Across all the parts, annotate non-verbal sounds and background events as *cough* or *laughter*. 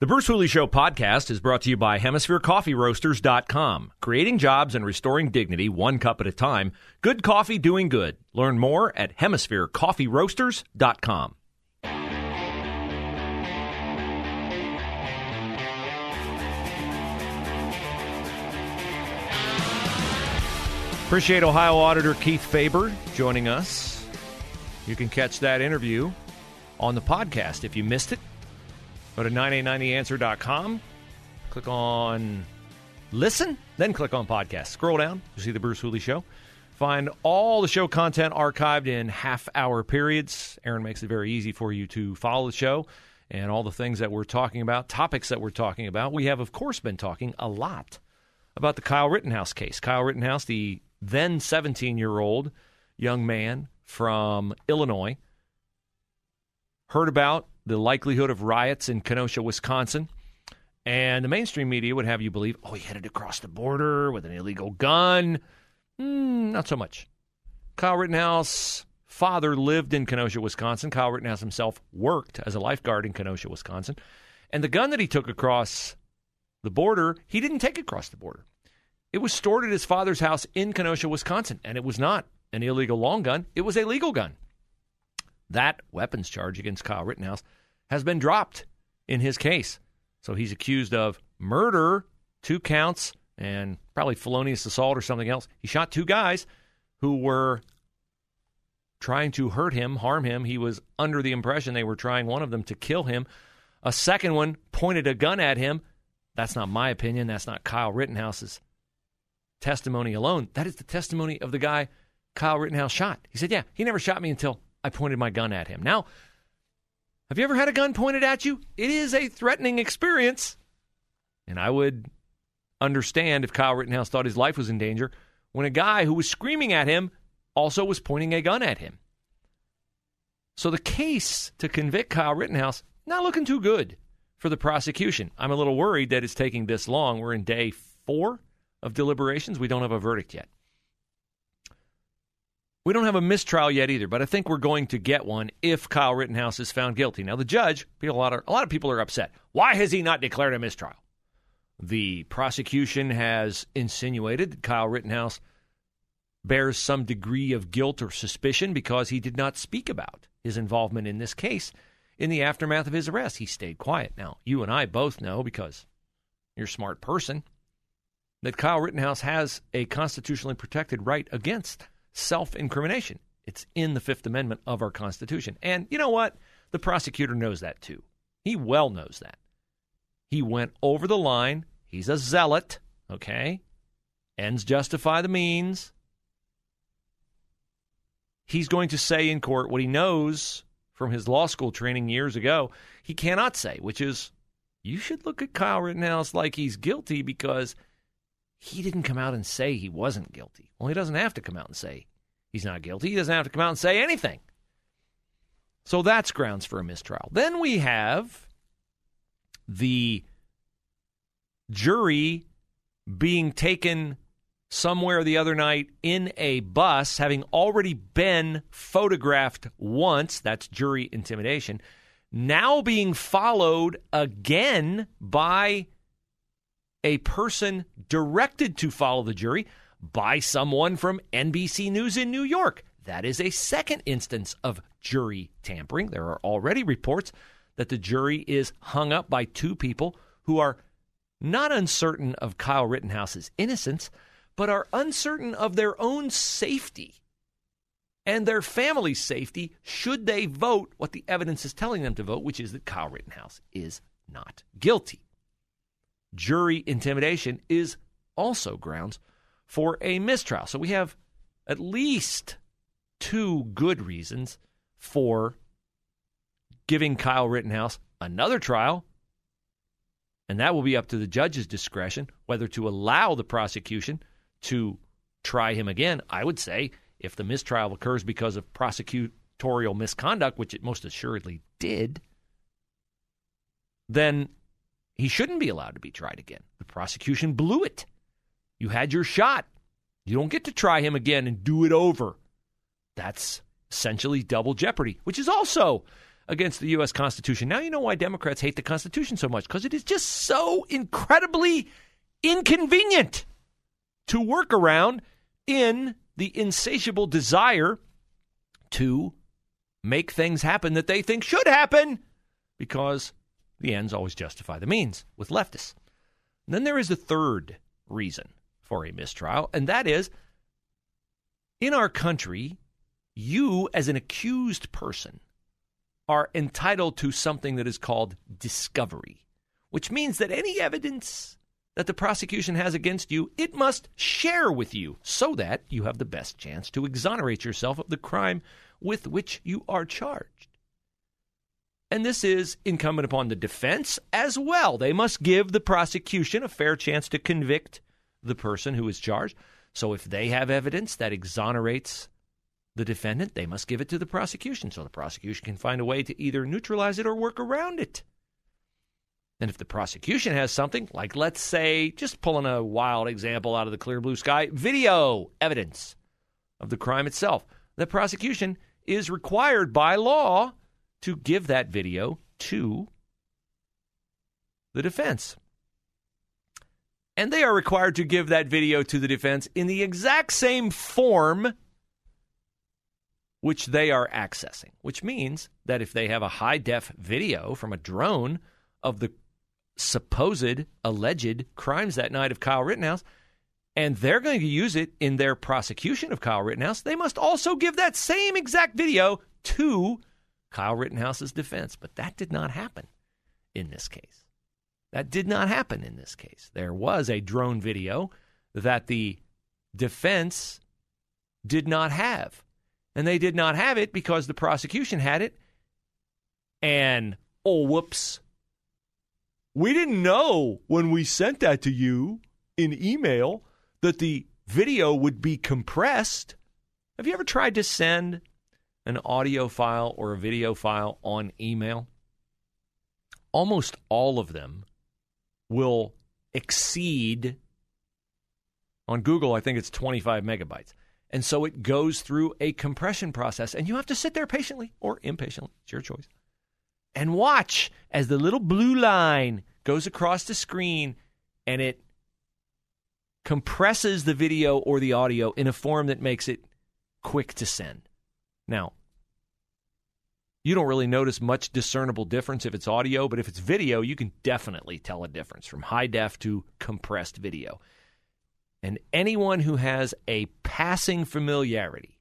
The Bruce Hooley Show podcast is brought to you by HemisphereCoffeeRoasters.com. Creating jobs and restoring dignity one cup at a time. Good coffee doing good. Learn more at HemisphereCoffeeRoasters.com. Appreciate Ohio Auditor Keith Faber joining us. You can catch that interview on the podcast if you missed it. Go to 989theanswer.com, click on listen, then click on podcast. Scroll down, you see the Bruce Hooley Show. Find all the show content archived in half hour periods. Aaron makes it very easy for you to follow the show and all the things that we're talking about, topics that we're talking about. We have, of course, been talking a lot about the Kyle Rittenhouse case. Kyle Rittenhouse, the then 17 year old young man from Illinois, heard about the likelihood of riots in Kenosha, Wisconsin. And the mainstream media would have you believe, oh, he headed across the border with an illegal gun. Mm, not so much. Kyle Rittenhouse father lived in Kenosha, Wisconsin. Kyle Rittenhouse himself worked as a lifeguard in Kenosha, Wisconsin. And the gun that he took across the border, he didn't take across the border. It was stored at his father's house in Kenosha, Wisconsin, and it was not an illegal long gun. It was a legal gun. That weapons charge against Kyle Rittenhouse has been dropped in his case. So he's accused of murder, two counts, and probably felonious assault or something else. He shot two guys who were trying to hurt him, harm him. He was under the impression they were trying, one of them, to kill him. A second one pointed a gun at him. That's not my opinion. That's not Kyle Rittenhouse's testimony alone. That is the testimony of the guy Kyle Rittenhouse shot. He said, Yeah, he never shot me until I pointed my gun at him. Now, have you ever had a gun pointed at you? It is a threatening experience. And I would understand if Kyle Rittenhouse thought his life was in danger when a guy who was screaming at him also was pointing a gun at him. So the case to convict Kyle Rittenhouse not looking too good for the prosecution. I'm a little worried that it's taking this long. We're in day four of deliberations. We don't have a verdict yet. We don't have a mistrial yet either, but I think we're going to get one if Kyle Rittenhouse is found guilty. Now, the judge, a lot of, a lot of people are upset. Why has he not declared a mistrial? The prosecution has insinuated that Kyle Rittenhouse bears some degree of guilt or suspicion because he did not speak about his involvement in this case in the aftermath of his arrest. He stayed quiet. Now, you and I both know because you're a smart person that Kyle Rittenhouse has a constitutionally protected right against self incrimination. It's in the Fifth Amendment of our Constitution. And you know what? The prosecutor knows that too. He well knows that. He went over the line. He's a zealot, okay? Ends justify the means. He's going to say in court what he knows from his law school training years ago he cannot say, which is you should look at Kyle Rittenhouse like he's guilty because he didn't come out and say he wasn't guilty. Well, he doesn't have to come out and say he's not guilty. He doesn't have to come out and say anything. So that's grounds for a mistrial. Then we have the jury being taken somewhere the other night in a bus, having already been photographed once. That's jury intimidation. Now being followed again by a person directed to follow the jury by someone from NBC News in New York. That is a second instance of jury tampering. There are already reports that the jury is hung up by two people who are not uncertain of Kyle Rittenhouse's innocence, but are uncertain of their own safety and their family's safety should they vote what the evidence is telling them to vote, which is that Kyle Rittenhouse is not guilty jury intimidation is also grounds for a mistrial. So we have at least two good reasons for giving Kyle Rittenhouse another trial And that will be up to the judge's discretion whether to allow the prosecution to try him again. I would say if the mistrial occurs because of prosecutorial misconduct, which it most assuredly did, then he shouldn't be allowed to be tried again. The prosecution blew it. You had your shot. You don't get to try him again and do it over. That's essentially double jeopardy, which is also against the U.S. Constitution. Now you know why Democrats hate the Constitution so much because it is just so incredibly inconvenient to work around in the insatiable desire to make things happen that they think should happen because the ends always justify the means with leftists. And then there is a third reason for a mistrial, and that is in our country, you as an accused person are entitled to something that is called discovery, which means that any evidence that the prosecution has against you, it must share with you so that you have the best chance to exonerate yourself of the crime with which you are charged. And this is incumbent upon the defense as well. They must give the prosecution a fair chance to convict the person who is charged. So if they have evidence that exonerates the defendant, they must give it to the prosecution so the prosecution can find a way to either neutralize it or work around it. And if the prosecution has something, like let's say, just pulling a wild example out of the clear blue sky, video evidence of the crime itself, the prosecution is required by law to give that video to the defense. And they are required to give that video to the defense in the exact same form which they are accessing, which means that if they have a high def video from a drone of the supposed alleged crimes that night of Kyle Rittenhouse, and they're going to use it in their prosecution of Kyle Rittenhouse, they must also give that same exact video to Kyle Rittenhouse's defense. But that did not happen in this case. That did not happen in this case. There was a drone video that the defense did not have. And they did not have it because the prosecution had it. And, oh, whoops. We didn't know when we sent that to you in email that the video would be compressed. Have you ever tried to send an audio file or a video file on email, almost all of them will exceed on Google, I think it's 25 megabytes. And so it goes through a compression process, and you have to sit there patiently or impatiently, it's your choice, and watch as the little blue line goes across the screen and it compresses the video or the audio in a form that makes it quick to send. Now, you don't really notice much discernible difference if it's audio, but if it's video, you can definitely tell a difference from high def to compressed video. And anyone who has a passing familiarity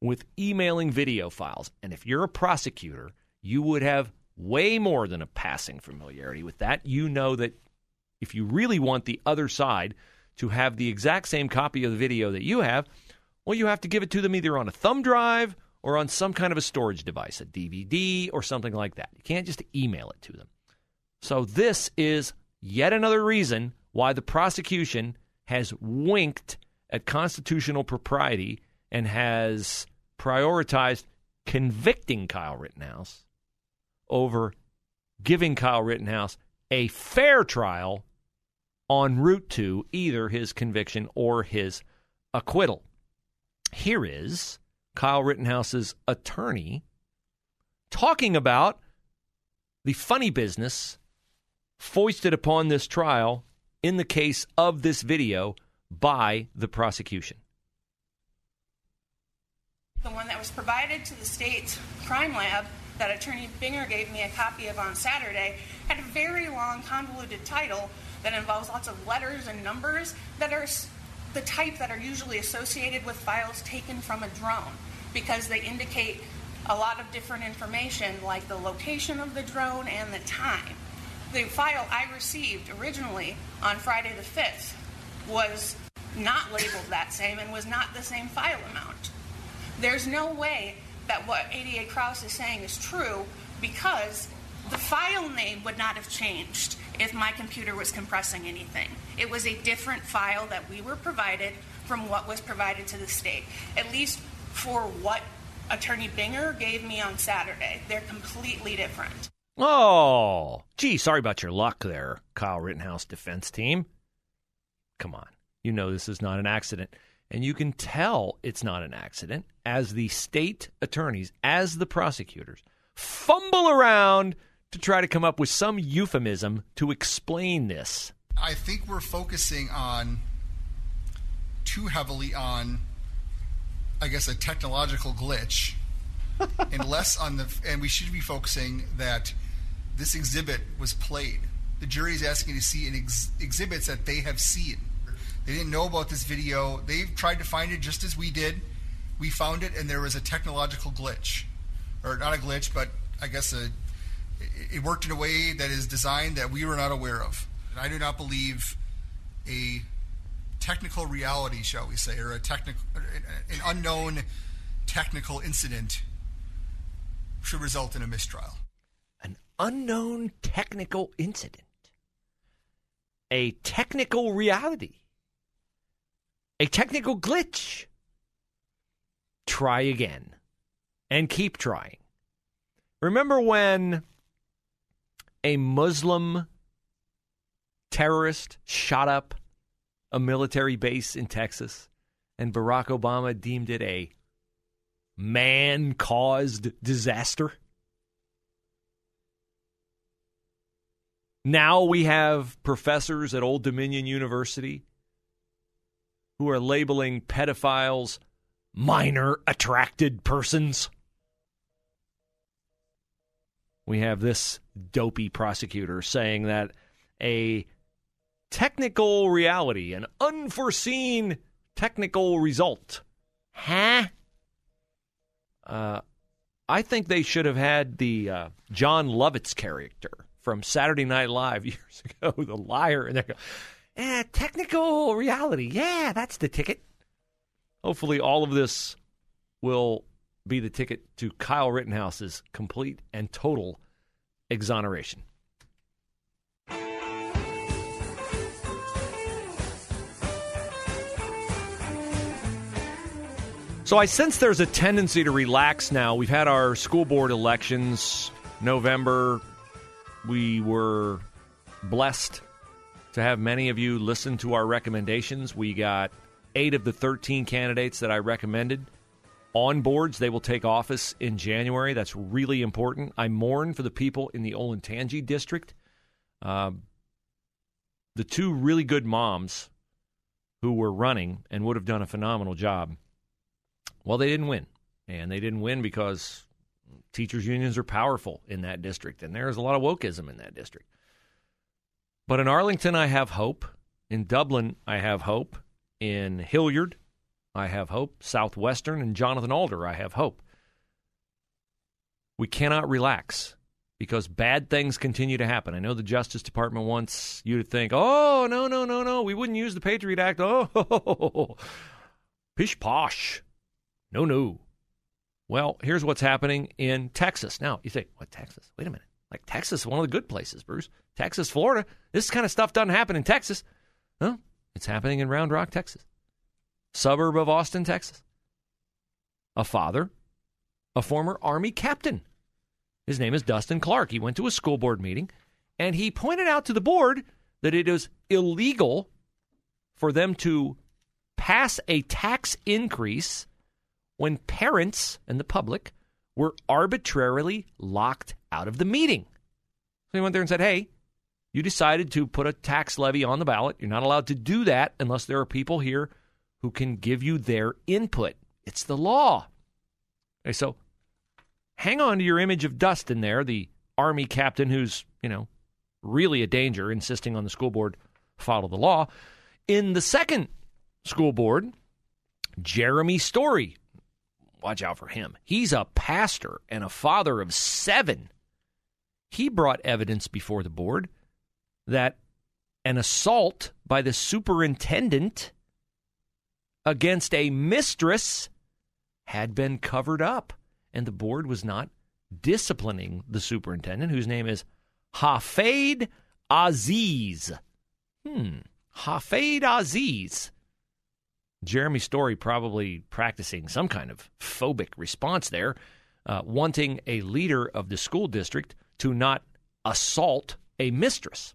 with emailing video files, and if you're a prosecutor, you would have way more than a passing familiarity with that. You know that if you really want the other side to have the exact same copy of the video that you have, well, you have to give it to them either on a thumb drive or on some kind of a storage device, a DVD or something like that. You can't just email it to them. So, this is yet another reason why the prosecution has winked at constitutional propriety and has prioritized convicting Kyle Rittenhouse over giving Kyle Rittenhouse a fair trial en route to either his conviction or his acquittal. Here is Kyle Rittenhouse's attorney talking about the funny business foisted upon this trial in the case of this video by the prosecution. The one that was provided to the state's crime lab that Attorney Binger gave me a copy of on Saturday had a very long, convoluted title that involves lots of letters and numbers that are the type that are usually associated with files taken from a drone because they indicate a lot of different information like the location of the drone and the time. The file I received originally on Friday the 5th was not labeled that same and was not the same file amount. There's no way that what ADA Kraus is saying is true because The file name would not have changed if my computer was compressing anything. It was a different file that we were provided from what was provided to the state, at least for what Attorney Binger gave me on Saturday. They're completely different. Oh, gee, sorry about your luck there, Kyle Rittenhouse defense team. Come on. You know this is not an accident. And you can tell it's not an accident as the state attorneys, as the prosecutors, fumble around to try to come up with some euphemism to explain this. I think we're focusing on too heavily on, I guess, a technological glitch, *laughs* and less on the. And we should be focusing that this exhibit was played. The jury is asking to see an ex- exhibits that they have seen. They didn't know about this video. They've tried to find it just as we did. We found it, and there was a technological glitch, or not a glitch, but I guess a, it worked in a way that is designed that we were not aware of. And I do not believe a technical reality, shall we say, or a technical, an unknown technical incident should result in a mistrial. An unknown technical incident, a technical reality, a technical glitch. Try again and keep trying. Remember when a Muslim terrorist shot up a military base in Texas and Barack Obama deemed it a man caused disaster? Now we have professors at Old Dominion University who are labeling pedophiles minor attracted persons. We have this dopey prosecutor saying that a technical reality, an unforeseen technical result. Huh? Uh, I think they should have had the uh, Jon Lovitz character from Saturday Night Live *laughs* years ago, the liar, and they go, eh, technical reality. Yeah, that's the ticket. Hopefully, all of this will be the ticket to Kyle Rittenhouse's complete and total exoneration. So I sense there's a tendency to relax now. We've had our school board elections November. We were blessed to have many of you listen to our recommendations. We got 8 of the 13 candidates that I recommended on boards. They will take office in January. That's really important. I mourn for the people in the Olentangy district. Um, the two really good moms who were running and would have done a phenomenal job. Well, they didn't win. And they didn't win because teachers' unions are powerful in that district, and there's a lot of wokeism in that district. But in Arlington, I have hope. In Dublin, I have hope. In Hilliard, I have hope. Southwestern and Jonathan Alder, I have hope. We cannot relax because bad things continue to happen. I know the Justice Department wants you to think, oh, no, no, no, no, we wouldn't use the Patriot Act. *laughs* Oh, pish posh. No, no. Well, here's what's happening in Texas. Now, you say, what, Texas? Wait a minute. Like, Texas is one of the good places, Bruce. Texas, Florida. This kind of stuff doesn't happen in Texas. No, it's happening in Round Rock, Texas suburb of Austin, Texas. A father, a former Army captain. His name is Dustin Clark. He went to a school board meeting and he pointed out to the board that it is illegal for them to pass a tax increase when parents and the public were arbitrarily locked out of the meeting. So he went there and said, hey, you decided to put a tax levy on the ballot. You're not allowed to do that unless there are people here who can give you their input. It's the law. Okay, so hang on to your image of Dustin there, the army captain who's, you know, really a danger, insisting on the school board follow the law. In the second school board, Jeremy Story. Watch out for him. He's a pastor and a father of seven. He brought evidence before the board that an assault by the superintendent against a mistress had been covered up, and the board was not disciplining the superintendent, whose name is Hafid Aziz. Hmm, Aziz. Jeremy Story probably practicing some kind of phobic response there, uh, wanting a leader of the school district to not assault a mistress.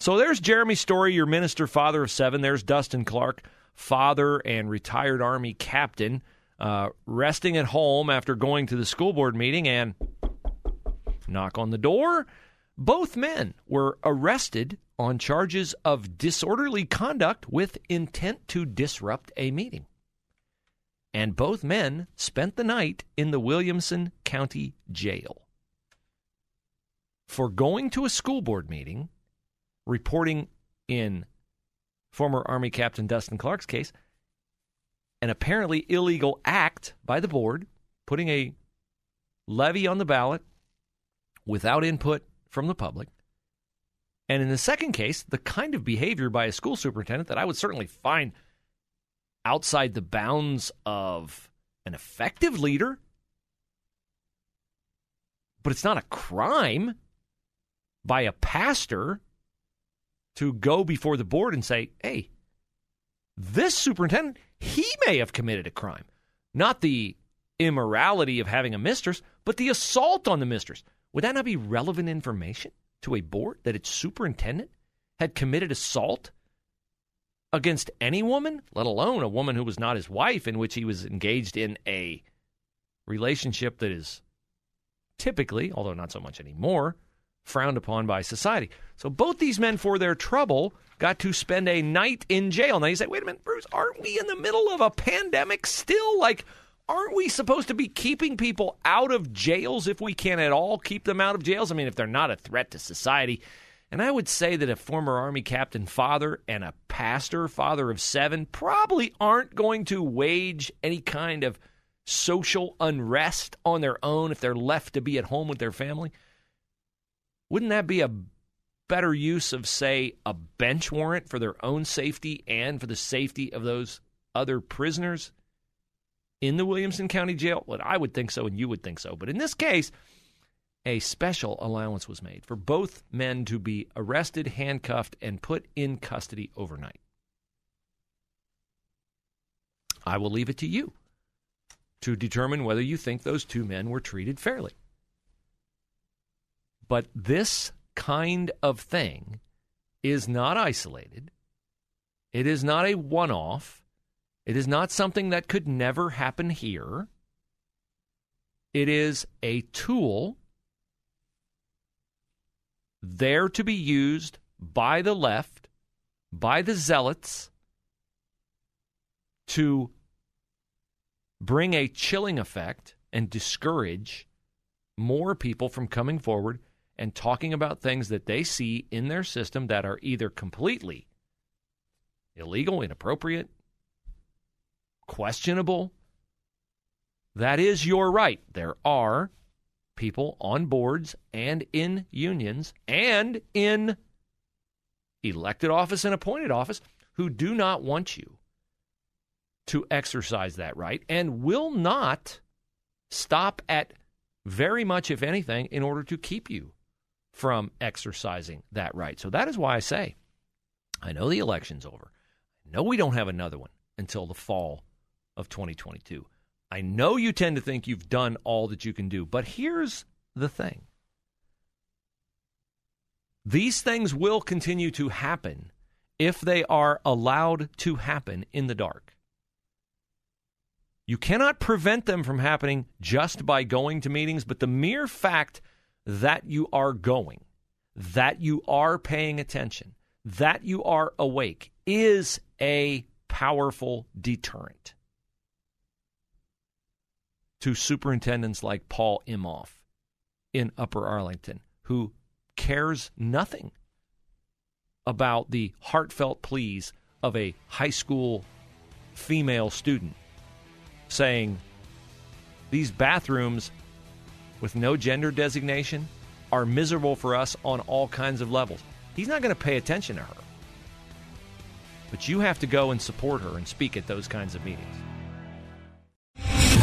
So there's Jeremy Story, your minister, father of seven. There's Dustin Clark, father and retired Army captain, uh, resting at home after going to the school board meeting and knock on the door. Both men were arrested on charges of disorderly conduct with intent to disrupt a meeting. And both men spent the night in the Williamson County Jail. For going to a school board meeting reporting in former Army Captain Dustin Clark's case an apparently illegal act by the board, putting a levy on the ballot without input from the public. And in the second case, the kind of behavior by a school superintendent that I would certainly find outside the bounds of an effective leader, but it's not a crime by a pastor to go before the board and say, hey, this superintendent, he may have committed a crime. Not the immorality of having a mistress, but the assault on the mistress. Would that not be relevant information to a board that its superintendent had committed assault against any woman, let alone a woman who was not his wife, in which he was engaged in a relationship that is typically, although not so much anymore, frowned upon by society. So both these men, for their trouble, got to spend a night in jail. Now you say, wait a minute, Bruce, aren't we in the middle of a pandemic still? Like, aren't we supposed to be keeping people out of jails if we can at all keep them out of jails? I mean, if they're not a threat to society. And I would say that a former Army captain father and a pastor, father of seven, probably aren't going to wage any kind of social unrest on their own if they're left to be at home with their family. Wouldn't that be a better use of, say, a bench warrant for their own safety and for the safety of those other prisoners in the Williamson County Jail? Well, I would think so, and you would think so. But in this case, a special allowance was made for both men to be arrested, handcuffed, and put in custody overnight. I will leave it to you to determine whether you think those two men were treated fairly. But this kind of thing is not isolated. It is not a one off. It is not something that could never happen here. It is a tool there to be used by the left, by the zealots, to bring a chilling effect and discourage more people from coming forward and talking about things that they see in their system that are either completely illegal, inappropriate, questionable. That is your right. There are people on boards and in unions and in elected office and appointed office who do not want you to exercise that right and will not stop at very much, if anything, in order to keep you from exercising that right. So that is why I say I know the election's over. I know we don't have another one until the fall of 2022. I know you tend to think you've done all that you can do, but here's the thing these things will continue to happen if they are allowed to happen in the dark. You cannot prevent them from happening just by going to meetings, but the mere fact that you are going, that you are paying attention, that you are awake is a powerful deterrent to superintendents like Paul Imhoff in Upper Arlington, who cares nothing about the heartfelt pleas of a high school female student saying these bathrooms with no gender designation are miserable for us on all kinds of levels. He's not going to pay attention to her. But you have to go and support her and speak at those kinds of meetings.